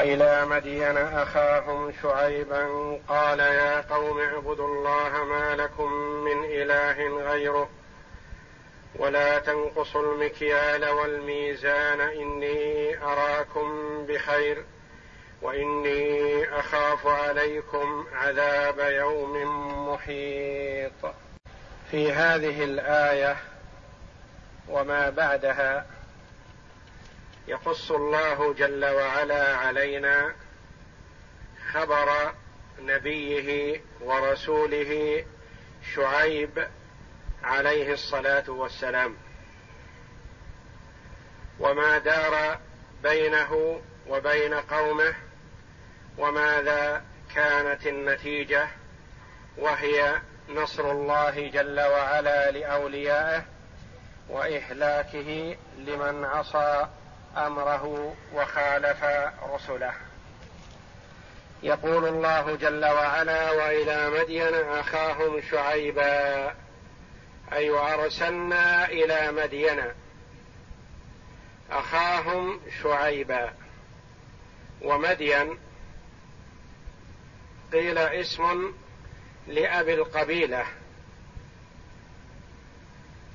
وإلى مدين أخاهم شعيبا قال يا قوم اعبدوا الله ما لكم من إله غيره ولا تنقصوا المكيال والميزان إني أراكم بخير وإني أخاف عليكم عذاب يوم محيط. في هذه الآية وما بعدها يقص الله جل وعلا علينا خبر نبيه ورسوله شعيب عليه الصلاة والسلام. وما دار بينه وبين قومه وماذا كانت النتيجة وهي نصر الله جل وعلا لأوليائه وإهلاكه لمن عصى أمره وخالف رسله. يقول الله جل وعلا وإلى مدين أخاهم شعيبا أي ارسلنا إلى مدين أخاهم شعيبا. ومدين قيل اسم لأبي القبيلة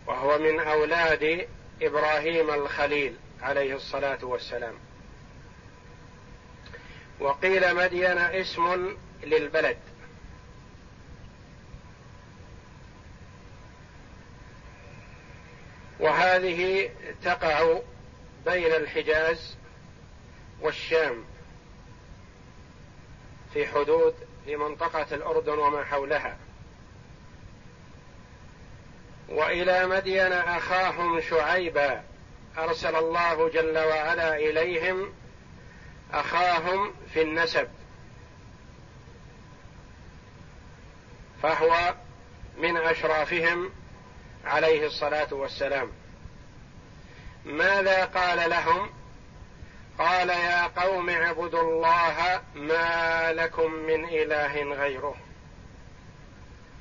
وهو من أولاد إبراهيم الخليل. عليه الصلاة والسلام. وقيل مدين اسم للبلد. وهذه تقع بين الحجاز والشام في حدود في منطقة الأردن وما حولها. وإلى مدين أخاهم شعيبا أرسل الله جل وعلا إليهم أخاهم في النسب فهو من أشرافهم عليه الصلاة والسلام. ماذا قال لهم؟ قال يا قوم اعبدوا الله ما لكم من إله غيره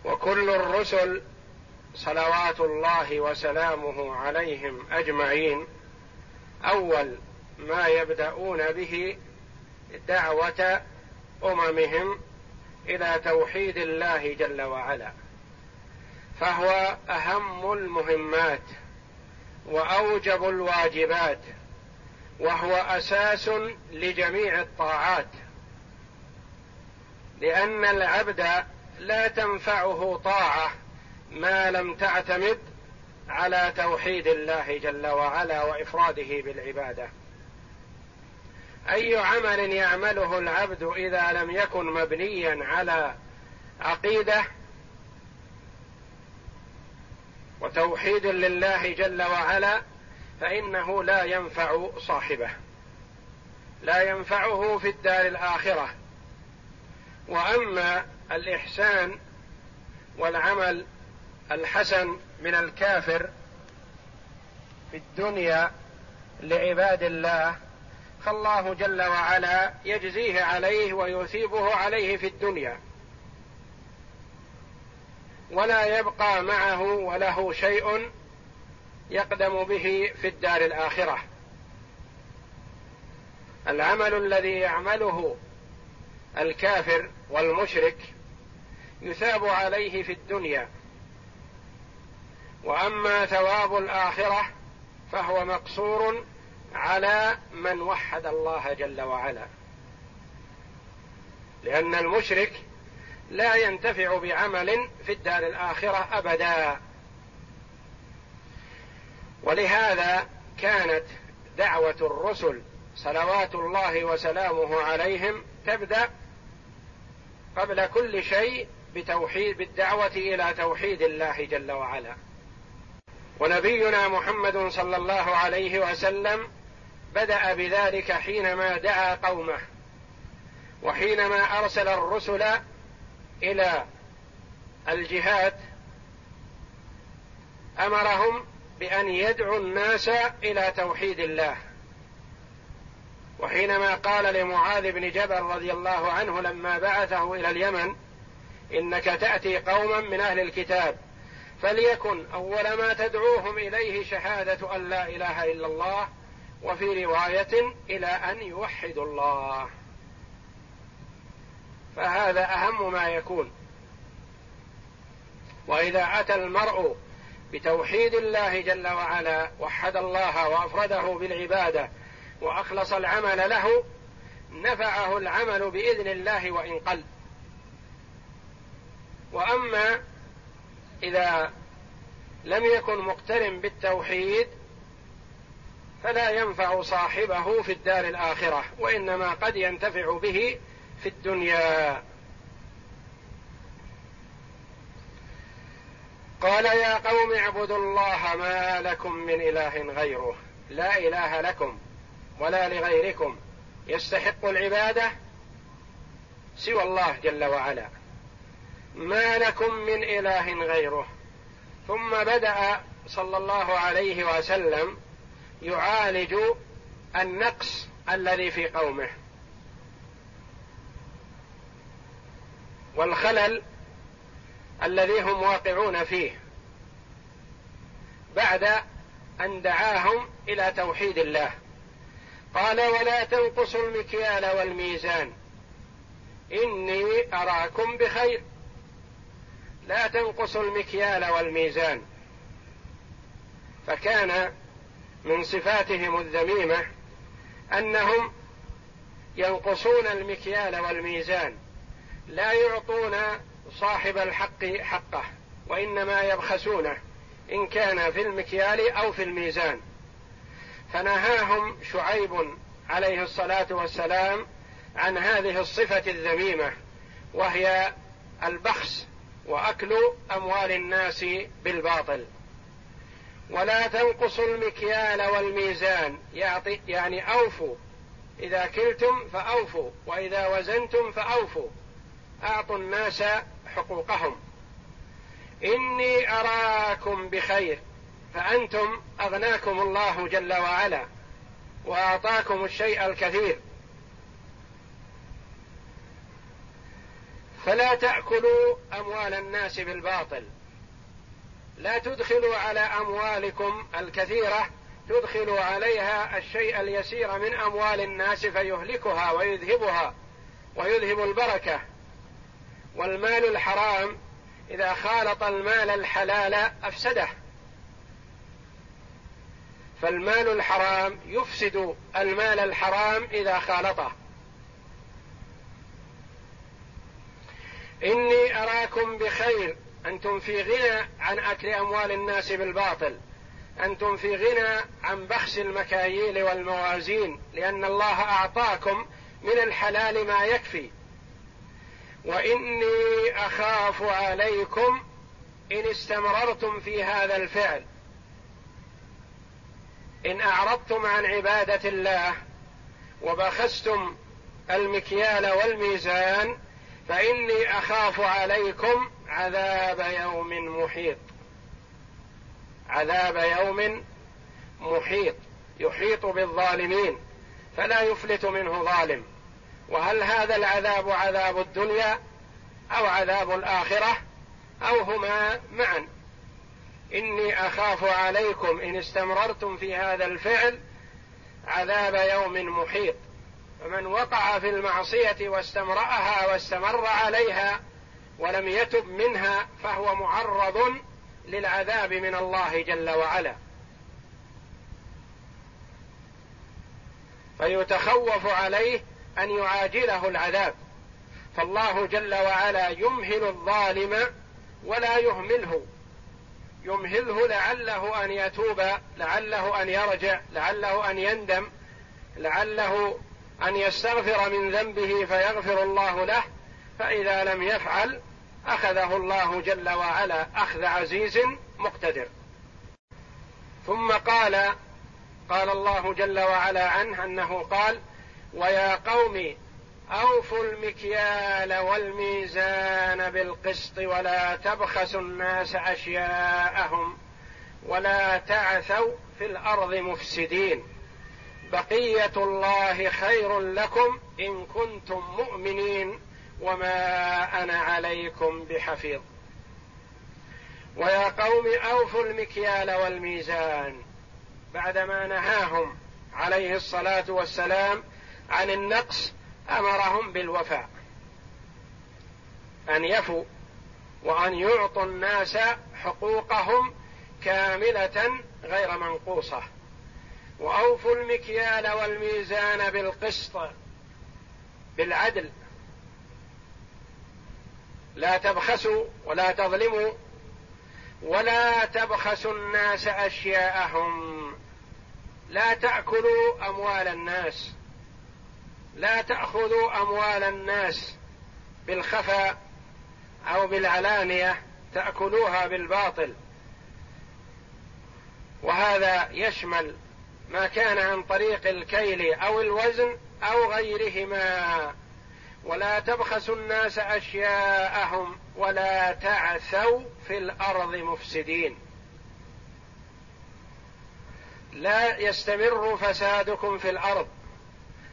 وكل الرسل صلوات الله وسلامه عليهم أجمعين. أول ما يبدأون به دعوة أممهم إلى توحيد الله جل وعلا فهو أهم المهمات وأوجب الواجبات وهو أساس لجميع الطاعات. لأن العبد لا تنفعه طاعة ما لم تعتمد على توحيد الله جل وعلا وإفراده بالعبادة. أي عمل يعمله العبد إذا لم يكن مبنيا على عقيدة وتوحيد لله جل وعلا فإنه لا ينفع صاحبه. لا ينفعه في الدار الآخرة. وأما الإحسان والعمل الحسن من الكافر في الدنيا لعباد الله فالله جل وعلا يجزيه عليه ويثيبه عليه في الدنيا. ولا يبقى معه وله شيء يقدم به في الدار الآخرة. العمل الذي يعمله الكافر والمشرك يثاب عليه في الدنيا. وأما ثواب الآخرة فهو مقصور على من وحد الله جل وعلا. لأن المشرك لا ينتفع بعمل في الدار الآخرة أبدا. ولهذا كانت دعوة الرسل صلوات الله وسلامه عليهم تبدأ قبل كل شيء بتوحيد بالدعوة إلى توحيد الله جل وعلا. ونبينا محمد صلى الله عليه وسلم بدأ بذلك حينما دعا قومه وحينما أرسل الرسل إلى الجهاد أمرهم بأن يدعو الناس إلى توحيد الله. وحينما قال لمعاذ بن جبل رضي الله عنه لما بعثه إلى اليمن إنك تأتي قوما من أهل الكتاب فليكن أول ما تدعوهم إليه شهادة أن لا إله إلا الله وفي رواية إلى أن يوحدوا الله. فهذا أهم ما يكون. وإذا أتى المرء بتوحيد الله جل وعلا وحد الله وأفرده بالعبادة وأخلص العمل له نفعه العمل بإذن الله وإن قل. وأما إذا لم يكن مقترن بالتوحيد فلا ينفع صاحبه في الدار الآخرة وإنما قد ينتفع به في الدنيا. قال يا قوم اعبدوا الله ما لكم من إله غيره لا إله لكم ولا لغيركم يستحق العبادة سوى الله جل وعلا. ما لكم من إله غيره. ثم بدأ صلى الله عليه وسلم يعالج النقص الذي في قومه. والخلل الذي هم واقعون فيه بعد أن دعاهم إلى توحيد الله. قال ولا تنقصوا المكيال والميزان. إني أراكم بخير. لا تنقصوا المكيال والميزان. فكان من صفاتهم الذميمة أنهم ينقصون المكيال والميزان لا يعطون صاحب الحق حقه وإنما يبخسونه إن كان في المكيال أو في الميزان. فنهاهم شعيب عليه الصلاة والسلام عن هذه الصفة الذميمة وهي البخس وأكل أموال الناس بالباطل. ولا تنقصوا المكيال والميزان. يعطي يعني أوفوا. إذا كلتم فأوفوا. وإذا وزنتم فأوفوا. أعطوا الناس حقوقهم. إني أراكم بخير. فأنتم أغناكم الله جل وعلا. وأعطاكم الشيء الكثير. فلا تأكلوا أموال الناس بالباطل. لا تدخلوا على أموالكم الكثيرة تدخلوا عليها الشيء اليسير من أموال الناس فيهلكها ويذهبها ويذهب البركة. والمال الحرام إذا خالط المال الحلال أفسده. فالمال الحرام يفسد المال الحرام إذا خالطه. إني أراكم بخير. أنتم في غنى عن أكل أموال الناس بالباطل. أنتم في غنى عن بخس المكاييل والموازين لأن الله أعطاكم من الحلال ما يكفي. وإني أخاف عليكم إن استمررتم في هذا الفعل. إن أعرضتم عن عبادة الله وبخستم المكيال والميزان فإني أخاف عليكم عذاب يوم محيط. عذاب يوم محيط. يحيط بالظالمين فلا يفلت منه ظالم. وهل هذا العذاب عذاب الدنيا أو عذاب الآخرة؟ أو هما معا؟ إني أخاف عليكم إن استمررتم في هذا الفعل عذاب يوم محيط. فمن وقع في المعصية واستمرأها واستمر عليها ولم يتب منها فهو معرض للعذاب من الله جل وعلا. فيتخوف عليه أن يعاجله العذاب. فالله جل وعلا يمهل الظالم ولا يهمله. يمهله لعله أن يتوب لعله أن يرجع لعله أن يندم لعله أن يستغفر من ذنبه فيغفر الله له فإذا لم يفعل أخذه الله جل وعلا أخذ عزيز مقتدر. ثم قال قال الله جل وعلا عنه أنه قال ويا قوم أوفوا المكيال والميزان بالقسط ولا تبخسوا الناس أشياءهم ولا تعثوا في الأرض مفسدين. بقية الله خير لكم إن كنتم مؤمنين وما أنا عليكم بحفيظ. ويا قوم أوفوا المكيال والميزان. بعدما نهاهم عليه الصلاة والسلام عن النقص أمرهم بالوفاء. أن يفوا وأن يعطوا الناس حقوقهم كاملة غير منقوصة. وأوفوا المكيال والميزان بالقسط بالعدل. لا تبخسوا ولا تظلموا ولا تبخسوا الناس أشياءهم. لا تأكلوا أموال الناس. لا تأخذوا أموال الناس بالخفا أو بالعلانية تأكلوها بالباطل. وهذا يشمل ما كان عن طريق الكيل أو الوزن أو غيرهما. ولا تبخسوا الناس أشياءهم ولا تعثوا في الأرض مفسدين. لا يستمر فسادكم في الأرض.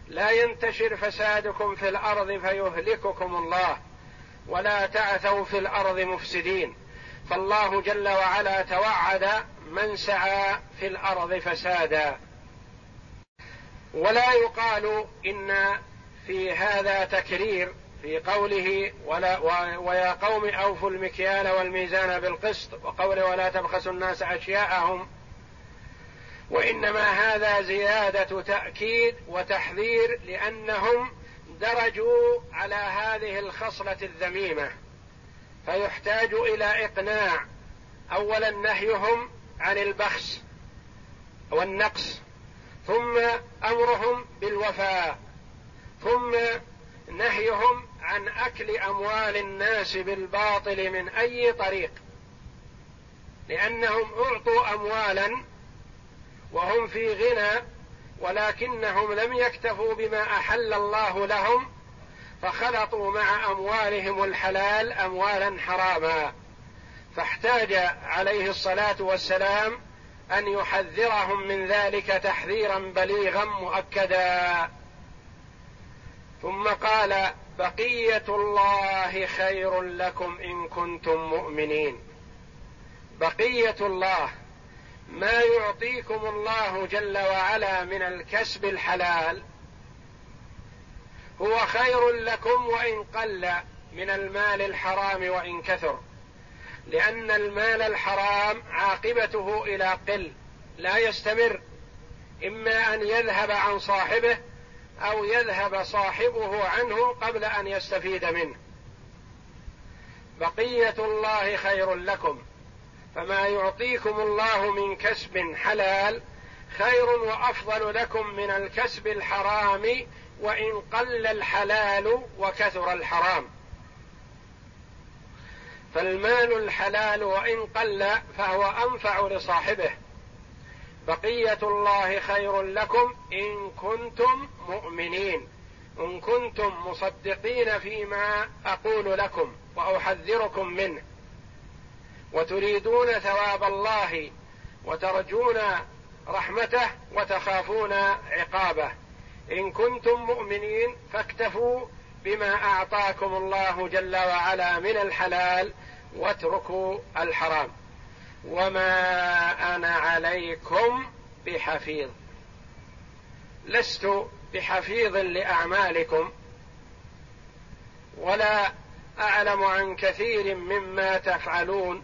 لا ينتشر فسادكم في الأرض فيهلككم الله. ولا تعثوا في الأرض مفسدين. فالله جل وعلا توعد من سعى في الأرض فسادا. ولا يقال إن في هذا تكرير في قوله ولا ويا قوم أوفوا المكيال والميزان بالقسط وقوله ولا تبخسوا الناس أشياءهم. وإنما هذا زيادة تأكيد وتحذير لأنهم درجوا على هذه الخصلة الذميمة. فيحتاج إلى إقناع. اولا نهيهم عن البخس والنقص ثم أمرهم بالوفاء ثم نهيهم عن أكل أموال الناس بالباطل من أي طريق. لأنهم أعطوا اموالا وهم في غنى ولكنهم لم يكتفوا بما أحل الله لهم فخلطوا مع أموالهم الحلال اموالا حراما. فاحتاج عليه الصلاة والسلام أن يحذرهم من ذلك تحذيرا بليغا مؤكدا. ثم قال بقية الله خير لكم إن كنتم مؤمنين. بقية الله ما يعطيكم الله جل وعلا من الكسب الحلال هو خير لكم وإن قل من المال الحرام وإن كثر لأن المال الحرام عاقبته إلى قل لا يستمر إما أن يذهب عن صاحبه أو يذهب صاحبه عنه قبل أن يستفيد منه. بقية الله خير لكم فما يعطيكم الله من كسب حلال خير وأفضل لكم من الكسب الحرام وإن قل الحلال وكثر الحرام. فالمال الحلال وإن قل فهو أنفع لصاحبه. بقية الله خير لكم إن كنتم مؤمنين. إن كنتم مصدقين فيما أقول لكم وأحذركم منه. وتريدون ثواب الله وترجون رحمته وتخافون عقابه. إن كنتم مؤمنين فاكتفوا بما أعطاكم الله جل وعلا من الحلال واتركوا الحرام. وما أنا عليكم بحفيظ. لست بحفيظ لأعمالكم. ولا أعلم عن كثير مما تفعلون.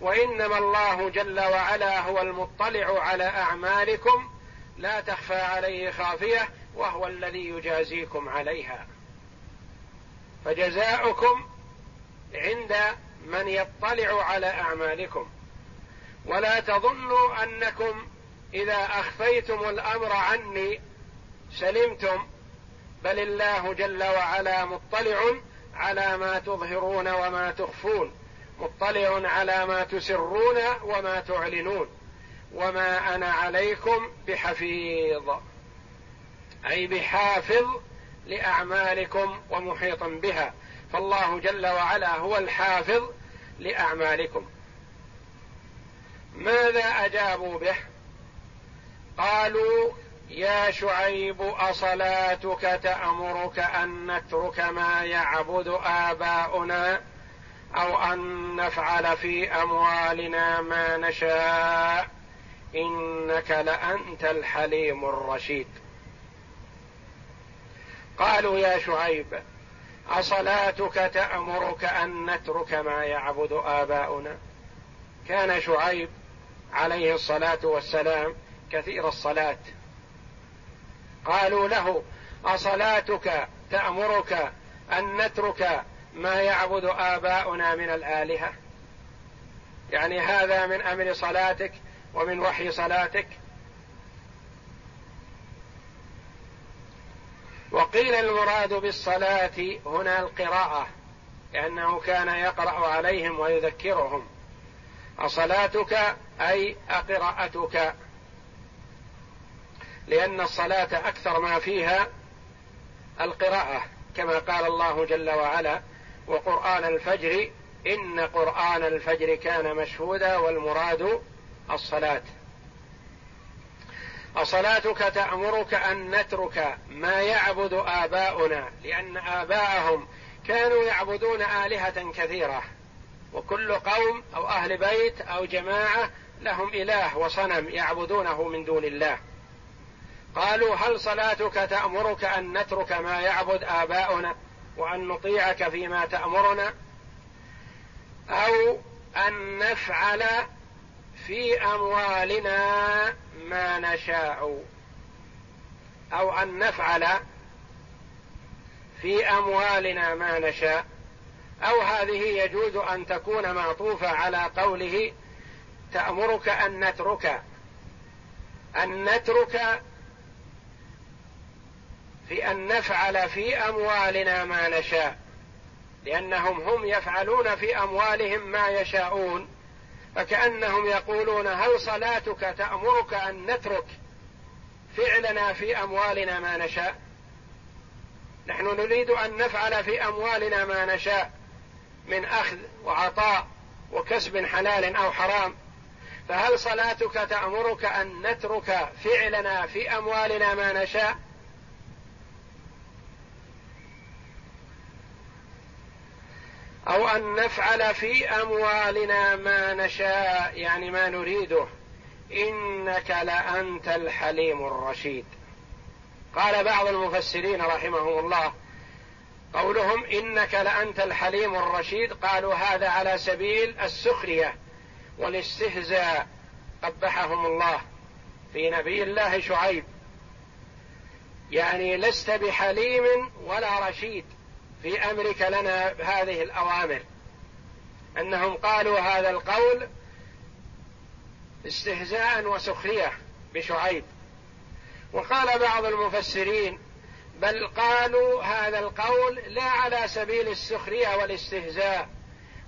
وإنما الله جل وعلا هو المطلع على أعمالكم. لا تخفى عليه خافية وهو الذي يجازيكم عليها. فجزاؤكم عند من يطلع على أعمالكم. ولا تظنوا أنكم إذا أخفيتم الأمر عني سلمتم بل الله جل وعلا مطلع على ما تظهرون وما تخفون مطلع على ما تسرون وما تعلنون. وما أنا عليكم بحفيظ. أي بحافظ لأعمالكم ومحيط بها. فالله جل وعلا هو الحافظ لأعمالكم. ماذا أجابوا به؟ قالوا يا شعيب أصلاتك تأمرك أن نترك ما يعبد آباؤنا أو أن نفعل في أموالنا ما نشاء. إنك لأنت الحليم الرشيد. قالوا يا شعيب أصلاتك تأمرك أن نترك ما يعبد آباؤنا؟ كان شعيب عليه الصلاة والسلام كثير الصلاة. قالوا له أصلاتك تأمرك أن نترك ما يعبد آباؤنا من الآلهة؟ يعني هذا من أمر صلاتك ومن وحي صلاتك. وقيل المراد بالصلاة هنا القراءة لأنه كان يقرأ عليهم ويذكرهم. أصلاتك أي أقراءتك. لأن الصلاة أكثر ما فيها القراءة كما قال الله جل وعلا وقرآن الفجر إن قرآن الفجر كان مشهودا والمراد الصلاة. أصلاتك تأمرك أن نترك ما يعبد آباؤنا لأن آباءهم كانوا يعبدون آلهة كثيرة وكل قوم أو أهل بيت أو جماعة لهم إله وصنم يعبدونه من دون الله. قالوا هل صلاتك تأمرك أن نترك ما يعبد آباؤنا وأن نطيعك فيما تأمرنا؟ أو أن نفعل في أموالنا ما نشاء أو أن نفعل في أموالنا ما نشاء. أو هذه يجوز أن تكون معطوفة على قوله تأمرك أن نترك أن نترك في أن نفعل في أموالنا ما نشاء لأنهم هم يفعلون في أموالهم ما يشاءون. فكأنهم يقولون هل صلاتك تأمرك أن نترك فعلنا في أموالنا ما نشاء؟ نحن نريد أن نفعل في أموالنا ما نشاء من أخذ وعطاء وكسب حلال أو حرام. فهل صلاتك تأمرك أن نترك فعلنا في أموالنا ما نشاء؟ أو أن نفعل في أموالنا ما نشاء يعني ما نريده. إنك لأنت الحليم الرشيد. قال بعض المفسرين رحمهم الله قولهم إنك لأنت الحليم الرشيد. قالوا هذا على سبيل السخرية والاستهزاء. قبحهم الله في نبي الله شعيب. يعني لست بحليم ولا رشيد. في أمرك لنا هذه الأوامر. أنهم قالوا هذا القول استهزاء وسخرية بشعيب. وقال بعض المفسرين بل قالوا هذا القول لا على سبيل السخرية والاستهزاء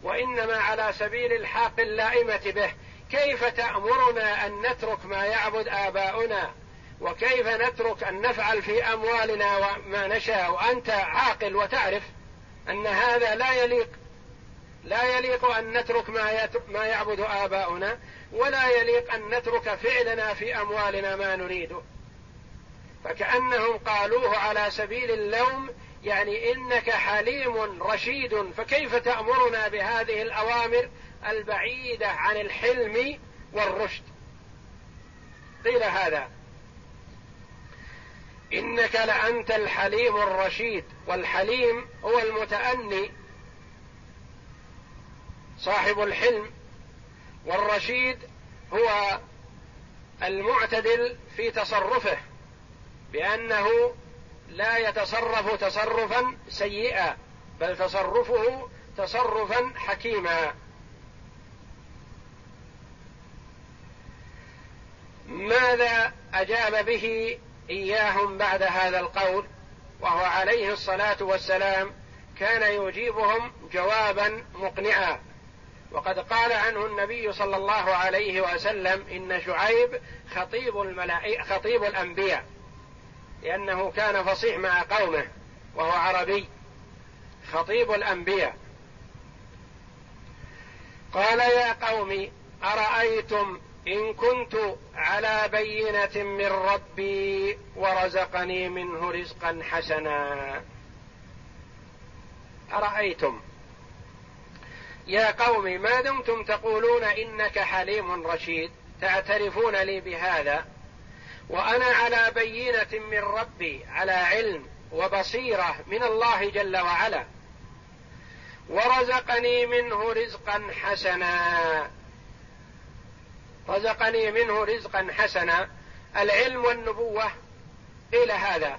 وإنما على سبيل الحاق اللائمة به. كيف تأمرنا أن نترك ما يعبد آباؤنا؟ وكيف نترك أن نفعل في أموالنا وما نشاء؟ وأنت عاقل وتعرف أن هذا لا يليق لا يليق أن نترك ما ما يعبد آباؤنا ولا يليق أن نترك فعلنا في أموالنا ما نريده فكأنهم قالوه على سبيل اللوم يعني إنك حليم رشيد. فكيف تأمرنا بهذه الأوامر البعيدة عن الحلم والرشد؟ قيل هذا. إنك لأنت الحليم الرشيد والحليم هو المتأني صاحب الحلم والرشيد هو المعتدل في تصرفه بأنه لا يتصرف تصرفا سيئا بل تصرفه تصرفا حكيما. ماذا أجاب به إياهم بعد هذا القول وهو عليه الصلاة والسلام كان يجيبهم جوابا مقنعا. وقد قال عنه النبي صلى الله عليه وسلم إن شعيب خطيب الملائكه خطيب الأنبياء لأنه كان فصيح مع قومه وهو عربي خطيب الأنبياء. قال يا قوم أرأيتم إن كنت على بينة من ربي ورزقني منه رزقا حسنا. أرأيتم؟ يا قوم ما دمتم تقولون إنك حليم رشيد؟ تعترفون لي بهذا؟ وأنا على بينة من ربي على علم وبصيرة من الله جل وعلا. ورزقني منه رزقا حسنا. رزقني منه رزقا حسنا. العلم والنبوة إلى هذا.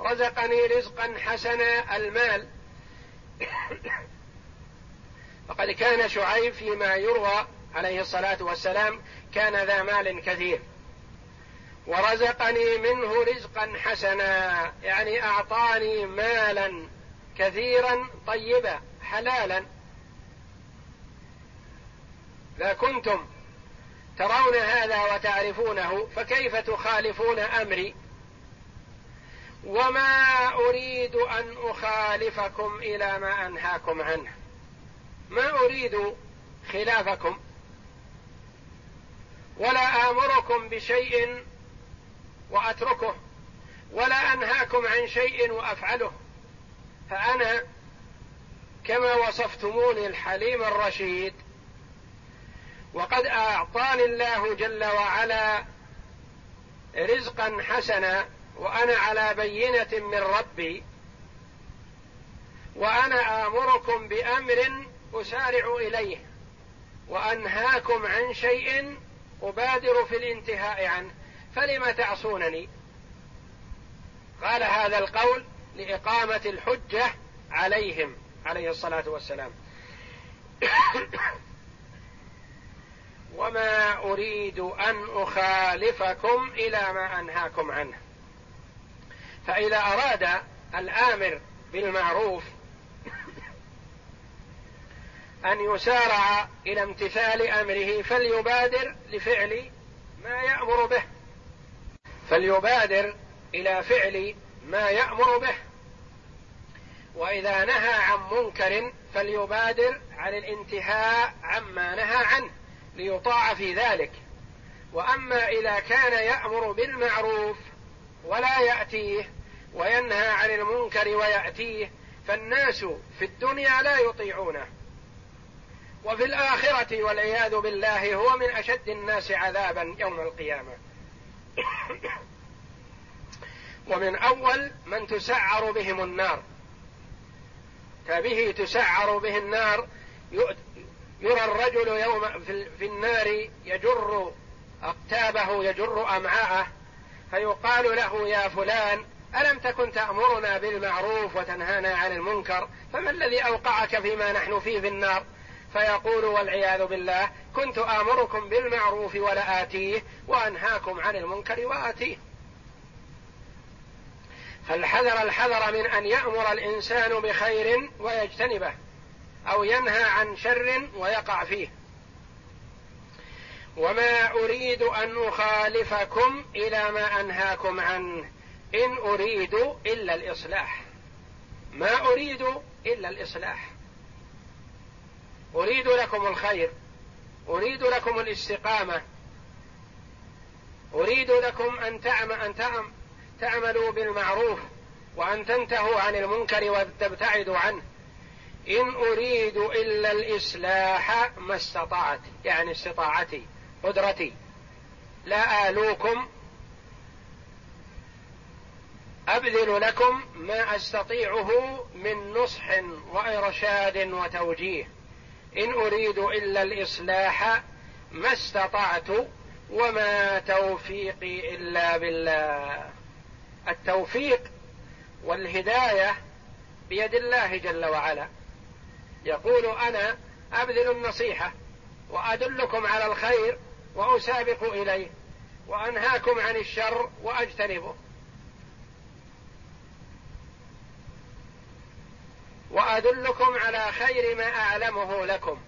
رزقني رزقا حسنا. المال. فقد كان شعيب فيما يروى عليه الصلاة والسلام كان ذا مال كثير. ورزقني منه رزقا حسنا. يعني أعطاني مالا كثيرا طيبا حلالا. لا كنتم ترون هذا وتعرفونه فكيف تخالفون أمري؟ وما أريد أن أخالفكم إلى ما أنهاكم عنه. ما أريد خلافكم. ولا آمركم بشيء وأتركه. ولا أنهاكم عن شيء وأفعله. فأنا كما وصفتموني الحليم الرشيد وقد أعطاني الله جل وعلا رزقا حسنا وأنا على بينة من ربي وأنا آمركم بأمر أسارع إليه وأنهاكم عن شيء أبادر في الانتهاء عنه فلم تعصونني؟ قال هذا القول لإقامة الحجة عليهم عليه الصلاة والسلام. وما أريد أن أخالفكم إلى ما أنهاكم عنه. فإذا أراد الآمر بالمعروف أن يسارع إلى امتثال أمره فليبادر لفعل ما يأمر به. فليبادر إلى فعل ما يأمر به. وإذا نهى عن منكر فليبادر عن الانتهاء عما نهى عنه. ليطاع في ذلك. وأما إذا كان يأمر بالمعروف ولا يأتيه وينهى عن المنكر ويأتيه فالناس في الدنيا لا يطيعونه. وفي الآخرة والعياذ بالله هو من أشد الناس عذابا يوم القيامة. ومن أول من تسعر بهم النار. كبه تسعر به النار يرى الرجل يوم في النار يجر أقتابه يجر أمعاءه فيقال له يا فلان ألم تكن تأمرنا بالمعروف وتنهانا عن المنكر؟ فما الذي أوقعك فيما نحن فيه في النار؟ فيقول والعياذ بالله كنت آمركم بالمعروف ولا آتيه وأنهاكم عن المنكر وآتيه. فالحذر الحذر من أن يأمر الإنسان بخير ويجتنبه. أو ينهى عن شر ويقع فيه. وما أريد أن أخالفكم إلى ما أنهاكم عنه. إن أريد إلا الإصلاح. ما أريد إلا الإصلاح. أريد لكم الخير. أريد لكم الاستقامة. أريد لكم أن تعم أن تعملوا بالمعروف. وأن تنتهوا عن المنكر وتبتعدوا عنه. إن أريد إلا الإصلاح ما استطعت يعني استطاعتي قدرتي. لا آلوكم أبذل لكم ما أستطيعه من نصح وإرشاد وتوجيه. إن أريد إلا الإصلاح ما استطعت وما توفيقي إلا بالله. التوفيق والهداية بيد الله جل وعلا. يقول أنا أبذل النصيحة وأدلكم على الخير وأسابق إليه وأنهاكم عن الشر وأجتنبه. وأدلكم على خير ما أعلمه لكم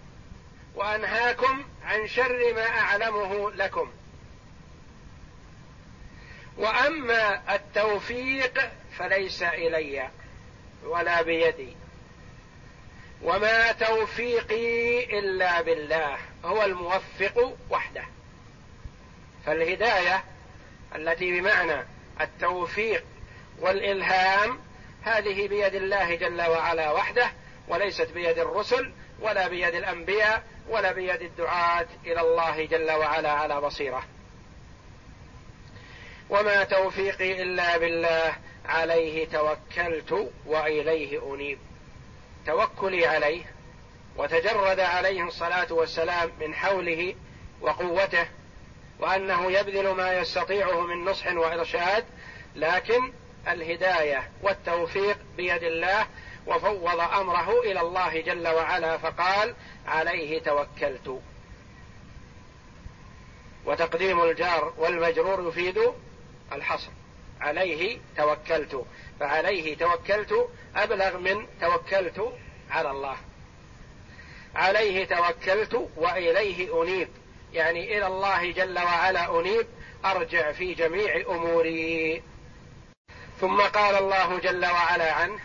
وأنهاكم عن شر ما أعلمه لكم. وأما التوفيق فليس إلي ولا بيدي. وما توفيقي إلا بالله هو الموفق وحده. فالهداية التي بمعنى التوفيق والإلهام هذه بيد الله جل وعلا وحده وليست بيد الرسل ولا بيد الأنبياء ولا بيد الدعاة إلى الله جل وعلا على بصيرة. وما توفيقي إلا بالله عليه توكلت وإليه أنيب. توكلي عليه وتجرد عليه الصلاة والسلام من حوله وقوته وأنه يبذل ما يستطيعه من نصح وإرشاد لكن الهداية والتوفيق بيد الله وفوض أمره إلى الله جل وعلا فقال عليه توكلت. وتقديم الجار والمجرور يفيد الحصر. عليه توكلت فعليه توكلت أبلغ من توكلت على الله. عليه توكلت وإليه أنيب يعني إلى الله جل وعلا أنيب أرجع في جميع أموري. ثم قال الله جل وعلا عنه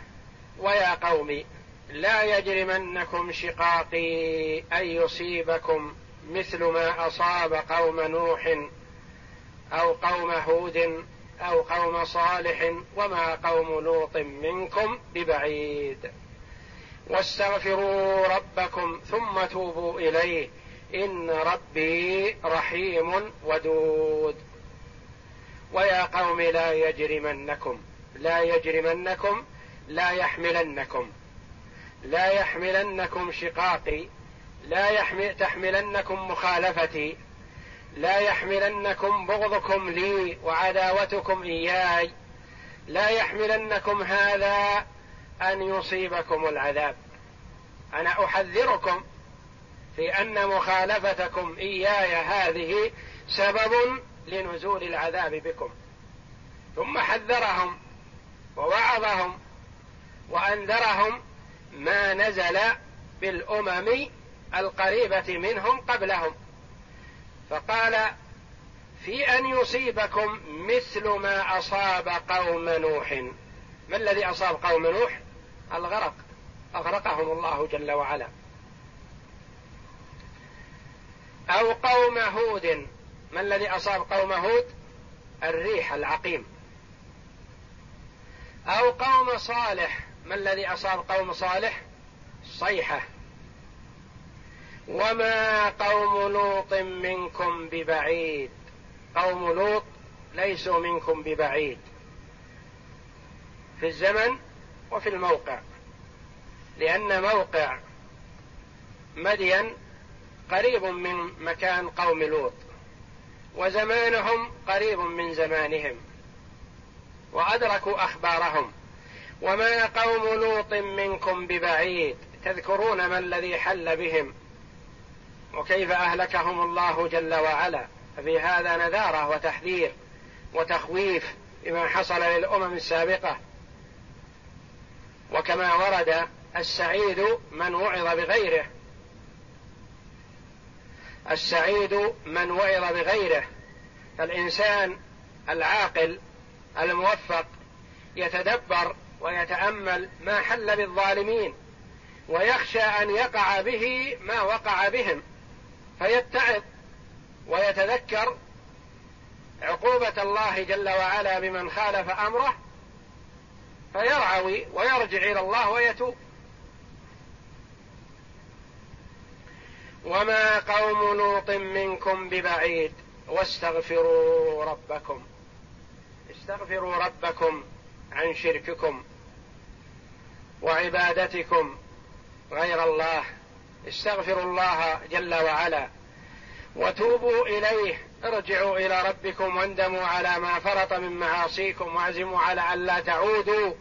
ويا قوم لا يجرمنكم شقاقي أن يصيبكم مثل ما أصاب قوم نوح أو قوم هود أو قوم صالح وما قوم لوط منكم ببعيد. واستغفروا ربكم ثم توبوا إليه. إن ربي رحيم ودود. ويا قوم لا يجرمنكم. لا يجرمنكم لا يحملنكم. لا يحملنكم شقاقي. لا يحمل تحملنكم مخالفتي. لا يحملنكم بغضكم لي وعداوتكم إياي. لا يحملنكم هذا أن يصيبكم العذاب. أنا أحذركم في أن مخالفتكم إياي هذه سبب لنزول العذاب بكم. ثم حذرهم ووعظهم وأنذرهم ما نزل بالأمم القريبة منهم قبلهم. فقال في أن يصيبكم مثل ما أصاب قوم نوح. ما الذي أصاب قوم نوح؟ الغرق. أغرقهم الله جل وعلا. أو قوم هود. ما الذي أصاب قوم هود؟ الريح العقيم. أو قوم صالح. ما الذي أصاب قوم صالح؟ صيحة. وما قوم لوط منكم ببعيد. قوم لوط ليسوا منكم ببعيد. في الزمن وفي الموقع. لأن موقع مدين قريب من مكان قوم لوط. وزمانهم قريب من زمانهم. وأدركوا أخبارهم. وما قوم لوط منكم ببعيد. تذكرون ما الذي حل بهم. وكيف أهلكهم الله جل وعلا؟ ففي هذا نذارة وتحذير وتخويف بما حصل للأمم السابقة. وكما ورد السعيد من وعظ بغيره. السعيد من وعظ بغيره. فالإنسان العاقل الموفق يتدبر ويتأمل ما حل بالظالمين ويخشى أن يقع به ما وقع بهم. فيتعظ ويتذكر عقوبة الله جل وعلا بمن خالف أمره فيرعوي ويرجع إلى الله ويتوب. وما قوم لوط منكم ببعيد واستغفروا ربكم. استغفروا ربكم عن شرككم وعبادتكم غير الله. استغفروا الله جل وعلا وتوبوا إليه. ارجعوا إلى ربكم واندموا على ما فرط من معاصيكم واعزموا على أن لا تعودوا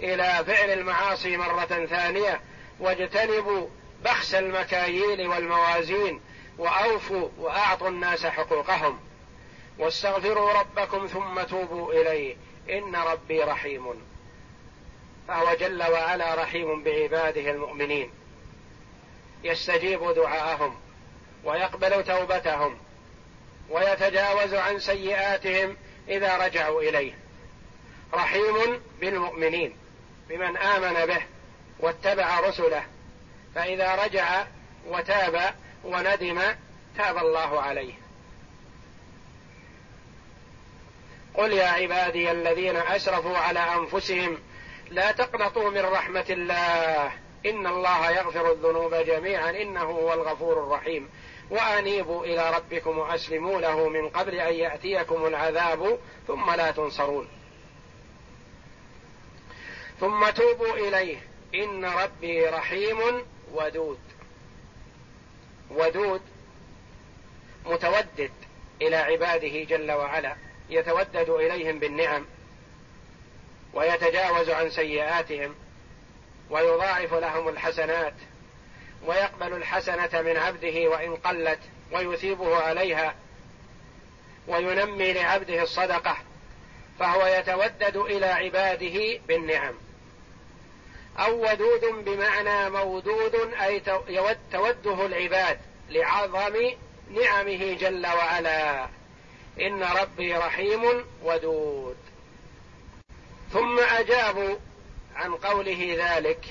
إلى فعل المعاصي مرة ثانية. واجتنبوا بخس المكاييل والموازين وأوفوا وأعطوا الناس حقوقهم. واستغفروا ربكم ثم توبوا إليه. إن ربي رحيم. فهو جل وعلا رحيم بعباده المؤمنين. يستجيب دعاءهم ويقبل توبتهم ويتجاوز عن سيئاتهم إذا رجعوا إليه. رحيم بالمؤمنين بمن آمن به واتبع رسله فإذا رجع وتاب وندم تاب الله عليه. قل يا عبادي الذين أسرفوا على أنفسهم لا تقنطوا من رحمة الله إن الله يغفر الذنوب جميعا إنه هو الغفور الرحيم. وأنيبوا إلى ربكم وأسلموا له من قبل أن يأتيكم العذاب ثم لا تنصرون. ثم توبوا إليه. إن ربي رحيم ودود. ودود متودد إلى عباده جل وعلا. يتودد إليهم بالنعم ويتجاوز عن سيئاتهم. ويضاعف لهم الحسنات ويقبل الحسنة من عبده وإن قلت ويثيبه عليها وينمي لعبده الصدقة فهو يتودد إلى عباده بالنعم. أو ودود بمعنى مودود أي توده العباد لعظم نعمه جل وعلا. إن ربي رحيم ودود. ثم أجابوا عن قوله ذلك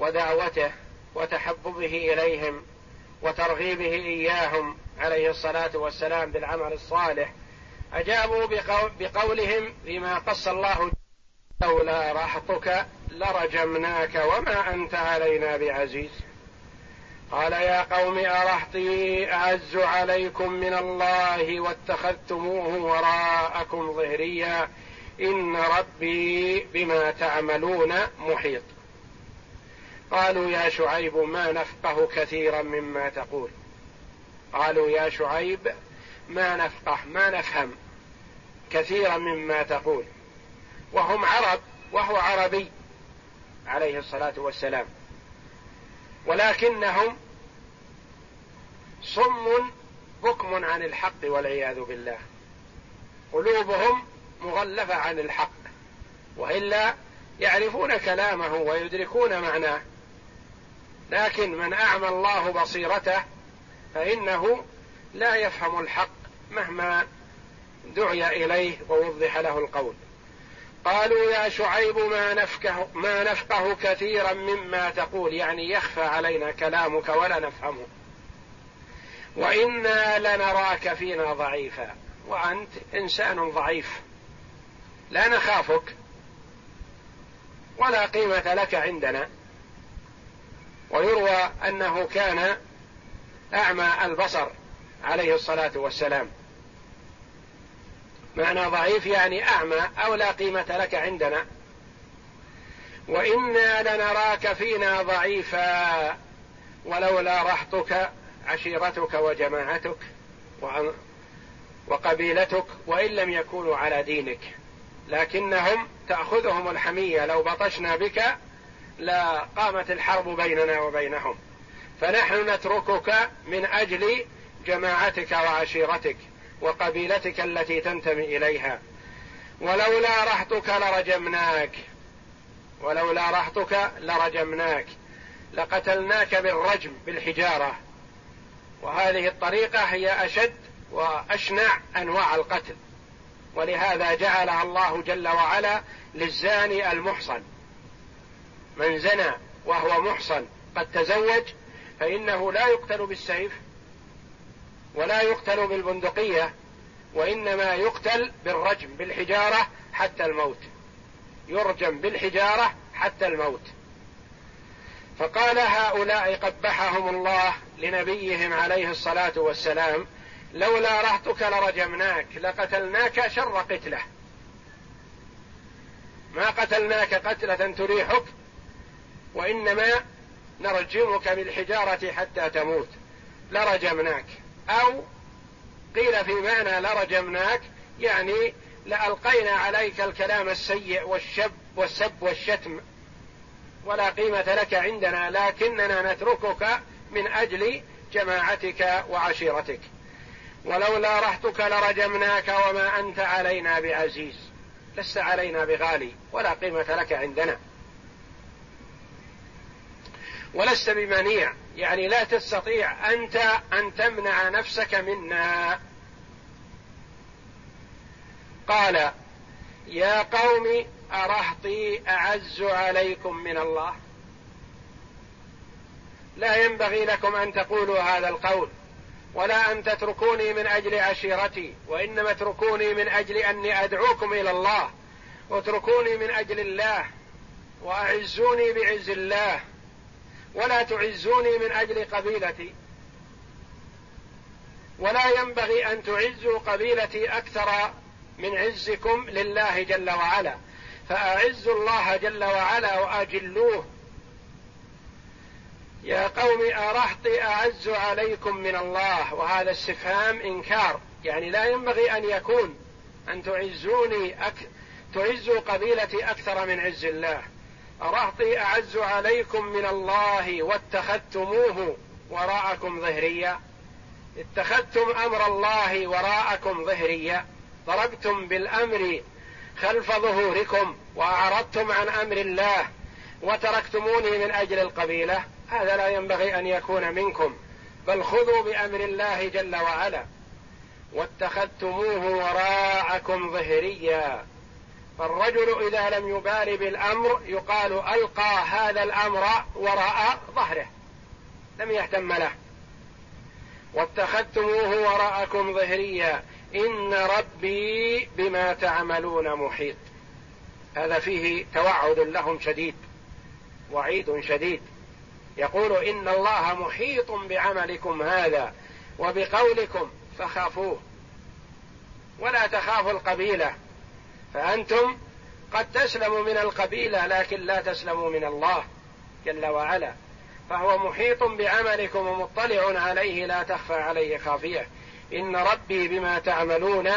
ودعوته وتحببه إليهم وترغيبه إياهم عليه الصلاة والسلام بالعمل الصالح أجابوا بقولهم فيما قص الله لولا رحطك لرجمناك وما أنت علينا بعزيز. قال يا قوم ارهطي أعز عليكم من الله واتخذتموه وراءكم ظهريا إن ربي بما تعملون محيط. قالوا يا شعيب ما نفقه كثيرا مما تقول. قالوا يا شعيب ما نفقه ما نفهم كثيرا مما تقول. وهم عرب وهو عربي عليه الصلاة والسلام. ولكنهم صم بكم عن الحق والعياذ بالله. قلوبهم مغلفة عن الحق وإلا يعرفون كلامه ويدركون معناه. لكن من أعمى الله بصيرته فإنه لا يفهم الحق مهما دعي إليه ووضح له القول. قالوا يا شعيب ما نفقه ما نفقه كثيرا مما تقول يعني يخفى علينا كلامك ولا نفهمه. وإنا لنراك فينا ضعيفا وأنت إنسان ضعيف. لا نخافك. ولا قيمة لك عندنا. ويروى أنه كان أعمى البصر عليه الصلاة والسلام. معنى ضعيف يعني أعمى أو لا قيمة لك عندنا. وإنا لنراك فينا ضعيفا ولولا رهطك عشيرتك وجماعتك وقبيلتك وإن لم يكونوا على دينك. لكنهم تأخذهم الحمية لو بطشنا بك لقامت الحرب بيننا وبينهم. فنحن نتركك من أجل جماعتك وعشيرتك وقبيلتك التي تنتمي إليها. ولولا رهطك لرجمناك. ولولا رهطك لرجمناك. لقتلناك بالرجم بالحجارة. وهذه الطريقة هي أشد وأشنع أنواع القتل. ولهذا جعلها الله جل وعلا للزاني المحصن. من زنى وهو محصن قد تزوج فإنه لا يقتل بالسيف ولا يقتل بالبندقية وإنما يقتل بالرجم بالحجارة حتى الموت. يرجم بالحجارة حتى الموت. فقال هؤلاء قبحهم الله لنبيهم عليه الصلاة والسلام لولا رهتك لرجمناك لقتلناك شر قتلة. ما قتلناك قتلة تريحك وإنما نرجمك بالحجارة حتى تموت. لرجمناك. أو قيل في معنى لرجمناك يعني لألقينا عليك الكلام السيء والشب والسب والشتم. ولا قيمة لك عندنا لكننا نتركك من أجل جماعتك وعشيرتك. ولولا رحتك لرجمناك وما أنت علينا بعزيز. لست علينا بغالي ولا قيمة لك عندنا. ولست بمنيع يعني لا تستطيع أنت أن تمنع نفسك منا. قال يا قوم أرهطي أعز عليكم من الله. لا ينبغي لكم أن تقولوا هذا القول. ولا أن تتركوني من أجل عشيرتي وإنما اتركوني من أجل أني أدعوكم إلى الله. واتركوني من أجل الله وأعزوني بعز الله. ولا تعزوني من أجل قبيلتي. ولا ينبغي أن تعزوا قبيلتي أكثر من عزكم لله جل وعلا. فأعزوا الله جل وعلا وأجلوه. يا قوم أرهطي أعز عليكم من الله. وهذا استفهام إنكار. يعني لا ينبغي أن يكون أن تعزوني أك... تعزوا قبيلتي أكثر من عز الله. أرهطي أعز عليكم من الله واتخذتموه وراءكم ظهريا اتخذتم أمر الله وراءكم ظهريا ضربتم بالأمر خلف ظهوركم وأعرضتم عن أمر الله. وتركتموني من أجل القبيلة. هذا لا ينبغي أن يكون منكم بل خذوا بأمر الله جل وعلا. واتخذتموه وراءكم ظهريا. فالرجل إذا لم يبال بالأمر يقال ألقى هذا الأمر وراء ظهره. لم يهتم له. واتخذتموه وراءكم ظهريا. إن ربي بما تعملون محيط. هذا فيه توعد لهم شديد. وعيد شديد. يقول إن الله محيط بعملكم هذا وبقولكم فخافوه. ولا تخافوا القبيلة. فأنتم قد تسلموا من القبيلة لكن لا تسلموا من الله جل وعلا. فهو محيط بعملكم ومطلع عليه لا تخفى عليه خافية. إن ربي بما تعملون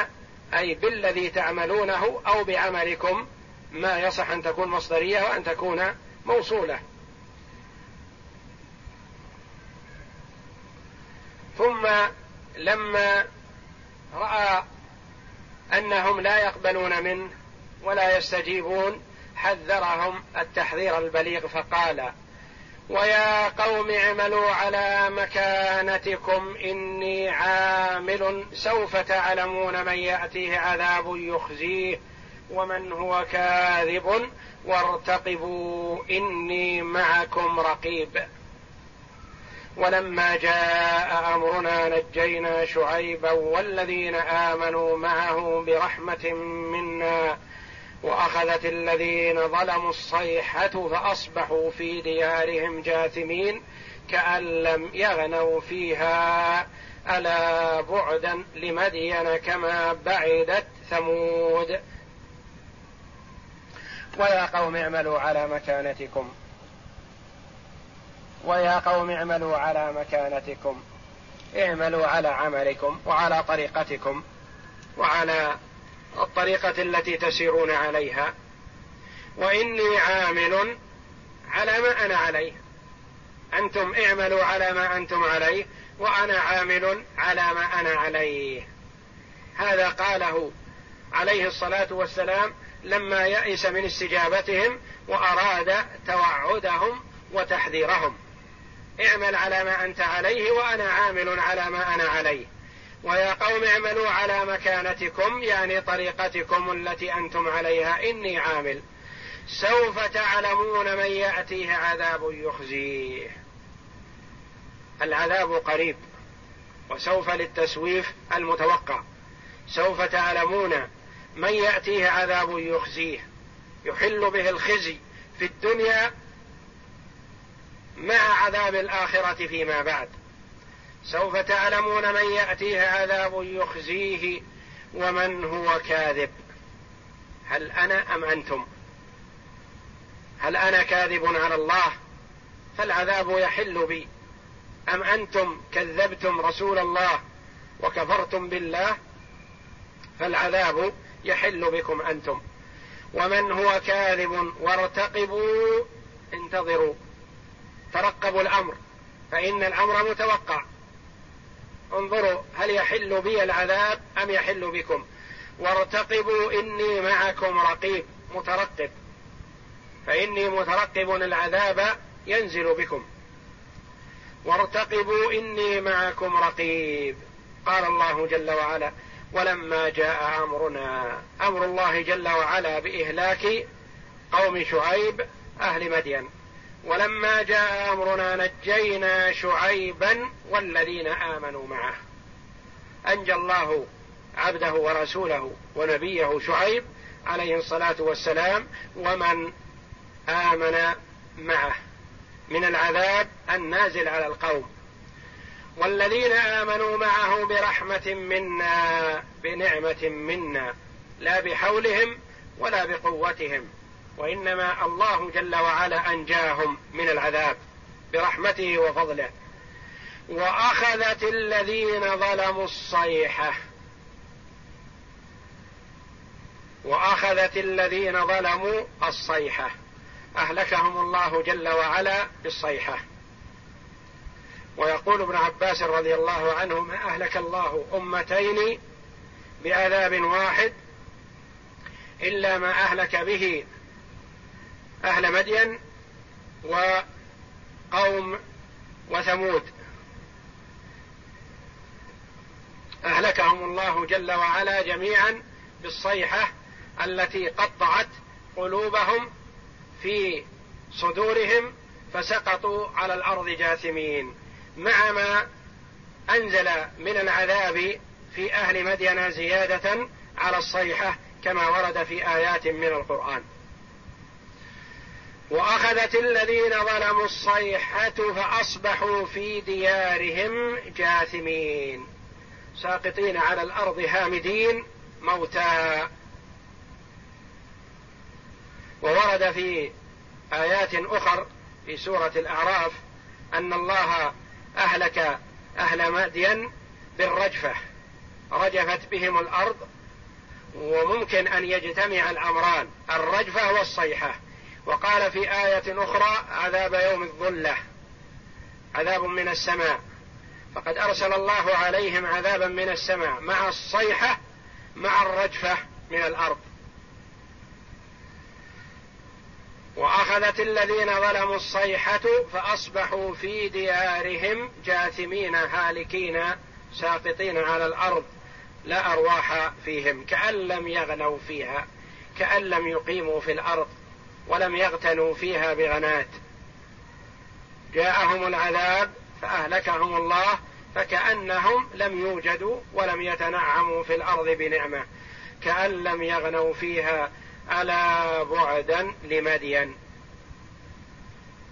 أي بالذي تعملونه أو بعملكم ما يصح أن تكون مصدرية وأن تكون موصولة. ثم لما رأى أنهم لا يقبلون منه ولا يستجيبون حذرهم التحذير البليغ فقال ويا قوم اعملوا على مكانتكم إني عامل سوف تعلمون من يأتيه عذاب يخزيه. ومن هو كاذب وارتقبوا إني معكم رقيب. ولما جاء أمرنا نجينا شعيبا والذين آمنوا معه برحمة منا وأخذت الذين ظلموا الصيحة فأصبحوا في ديارهم جاثمين كأن لم يغنوا فيها. ألا بعدا لمدين كما بعدت ثمود. ويا قوم اعملوا على مكانتكم. ويا قوم اعملوا على مكانتكم. اعملوا على عملكم وعلى طريقتكم وعلى الطريقة التي تسيرون عليها. وإني عامل على ما أنا عليه. أنتم اعملوا على ما أنتم عليه وأنا عامل على ما أنا عليه. هذا قاله عليه الصلاة والسلام لما يئس من استجابتهم وأراد توعدهم وتحذيرهم. اعمل على ما أنت عليه وأنا عامل على ما أنا عليه. ويا قوم اعملوا على مكانتكم يعني طريقتكم التي أنتم عليها إني عامل. سوف تعلمون من يأتيه عذاب يخزيه. العذاب قريب وسوف للتسويف المتوقع. سوف تعلمون من يأتيه عذاب يخزيه يحل به الخزي في الدنيا مع عذاب الآخرة فيما بعد. سوف تعلمون من يأتيه عذاب يخزيه ومن هو كاذب. هل أنا أم أنتم؟ هل أنا كاذب على الله؟ فالعذاب يحل بي. أم أنتم كذبتم رسول الله وكفرتم بالله؟ فالعذاب يحل بكم أنتم. ومن هو كاذب وارتقبوا انتظروا. ترقبوا الأمر فإن الأمر متوقع. انظروا هل يحل بي العذاب أم يحل بكم؟ وارتقبوا إني معكم رقيب مترقب. فإني مترقب العذاب ينزل بكم. وارتقبوا إني معكم رقيب. قال الله جل وعلا ولما جاء أمرنا أمر الله جل وعلا بإهلاك قوم شعيب أهل مدين. ولما جاء أمرنا نجينا شعيبا والذين آمنوا معه. أنجى الله عبده ورسوله ونبيه شعيب عليه الصلاة والسلام ومن آمن معه. من العذاب النازل على القوم. والذين آمنوا معه برحمة منا بنعمة منا لا بحولهم ولا بقوتهم. وإنما الله جل وعلا أنجاهم من العذاب برحمته وفضله. وأخذت الذين ظلموا الصيحة. وأخذت الذين ظلموا الصيحة. أهلكهم الله جل وعلا بالصيحة. ويقول ابن عباس رضي الله عنه ما أهلك الله أمتين بعذاب واحد إلا ما أهلك به أهل مدين وقوم وثمود. أهلكهم الله جل وعلا جميعا بالصيحة التي قطعت قلوبهم في صدورهم فسقطوا على الأرض جاثمين. مع ما أنزل من العذاب في أهل مدين زيادة على الصيحة كما ورد في آيات من القرآن. وأخذت الذين ظلموا الصيحة فأصبحوا في ديارهم جاثمين. ساقطين على الأرض هامدين موتى. وورد في آيات أخر في سورة الأعراف أن الله أهلك أهل مدين بالرجفة رجفت بهم الأرض وممكن أن يجتمع الأمران الرجفة والصيحة. وقال في آية أخرى عذاب يوم الظلة عذاب من السماء. فقد أرسل الله عليهم عذابا من السماء مع الصيحة مع الرجفة من الأرض. وأخذت الذين ظلموا الصيحة فأصبحوا في ديارهم جاثمين هالكين ساقطين على الأرض لا أرواح فيهم كأن لم يغنوا فيها كأن لم يقيموا في الأرض ولم يغتنوا فيها بغنات. جاءهم العذاب فأهلكهم الله فكأنهم لم يوجدوا ولم يتنعموا في الأرض بنعمة كأن لم يغنوا فيها الا بعدا لمدين.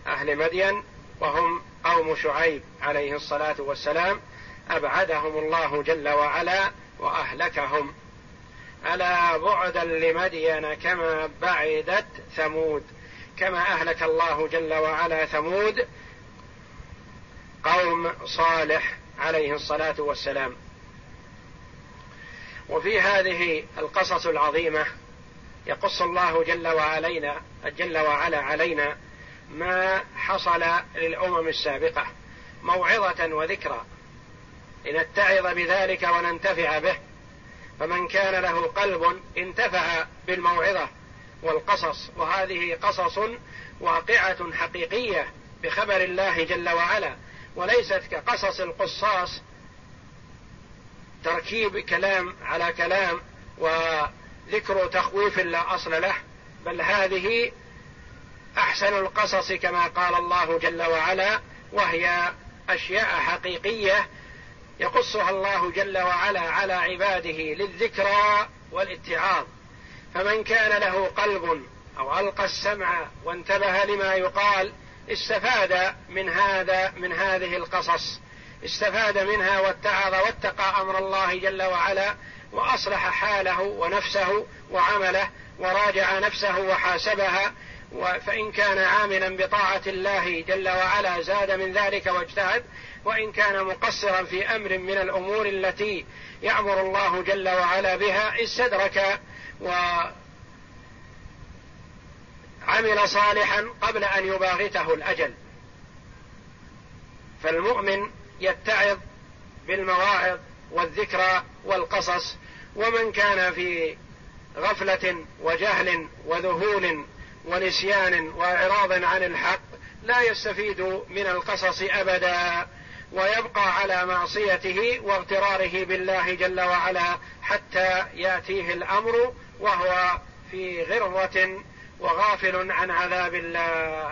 أهل مدين وهم قوم شعيب عليه الصلاة والسلام. أبعدهم الله جل وعلا وأهلكهم. ألا بعدا لمدين كما بعدت ثمود. كما أهلك الله جل وعلا ثمود. قوم صالح عليه الصلاة والسلام. وفي هذه القصص العظيمة يقص الله جل وعلينا جل وعلا علينا ما حصل للأمم السابقة موعظة وذكرى. لنتعظ بذلك وننتفع به فمن كان له قلب انتفع بالموعظة والقصص. وهذه قصص واقعة حقيقية بخبر الله جل وعلا وليست كقصص القصاص تركيب كلام على كلام وذكر تخويف لا أصل له بل هذه أحسن القصص كما قال الله جل وعلا وهي أشياء حقيقية يقصها الله جل وعلا على عباده للذكرى والاتعاظ. فمن كان له قلب أو ألقى السمع وانتبه لما يقال استفاد من هذا من هذه القصص استفاد منها واتعظ واتقى أمر الله جل وعلا وأصلح حاله ونفسه وعمله وراجع نفسه وحاسبها فإن كان عاملا بطاعة الله جل وعلا زاد من ذلك واجتهد وإن كان مقصرا في أمر من الأمور التي يأمر الله جل وعلا بها استدرك وعمل صالحا قبل أن يباغته الأجل. فالمؤمن يتعظ بالمواعظ والذكرى والقصص ومن كان في غفلة وجهل وذهول ونسيان وإعراض عن الحق لا يستفيد من القصص أبدا ويبقى على معصيته واغتراره بالله جل وعلا حتى يأتيه الأمر وهو في غره وغافل عن عذاب الله.